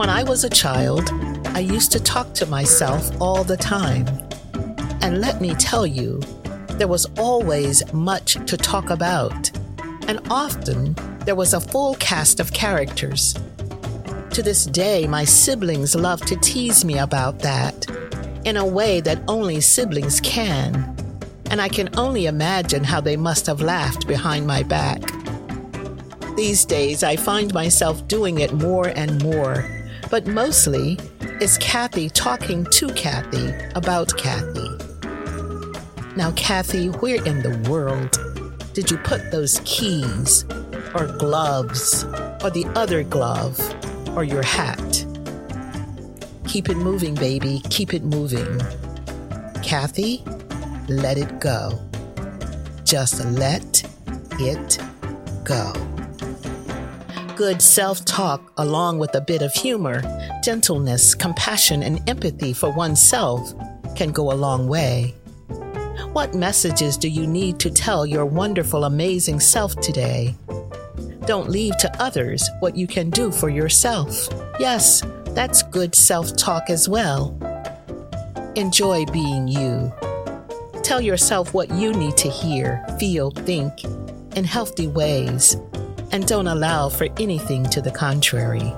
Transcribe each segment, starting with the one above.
When I was a child, I used to talk to myself all the time. And let me tell you, there was always much to talk about. And often, there was a full cast of characters. To this day, my siblings love to tease me about that in a way that only siblings can. And I can only imagine how they must have laughed behind my back. These days, I find myself doing it more and more, but mostly it's Cathy talking to Cathy about Cathy. Now, Cathy, where in the world did you put those keys, or gloves, or the other glove, or your hat? Keep it moving, baby. Keep it moving. Cathy, let it go. Just let it go. Good self talk, along with a bit of humor, gentleness, compassion, and empathy for oneself, can go a long way. What messages do you need to tell your wonderful, amazing self today? Don't leave to others what you can do for yourself. Yes, that's good self talk as well. Enjoy being you. Tell yourself what you need to hear, feel, think in healthy ways, and don't allow for anything to the contrary.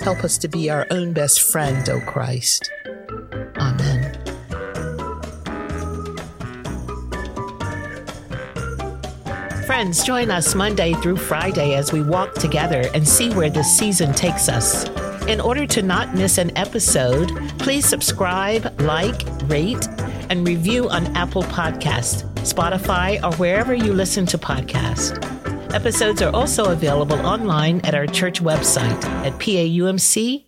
Help us to be our own best friend, O Christ. Amen. Friends, join us Monday through Friday as we walk together and see where this season takes us. In order to not miss an episode, please subscribe, like, rate, and review on Apple Podcasts, Spotify, or wherever you listen to podcasts. Episodes are also available online at our church website at paumcnyc.org.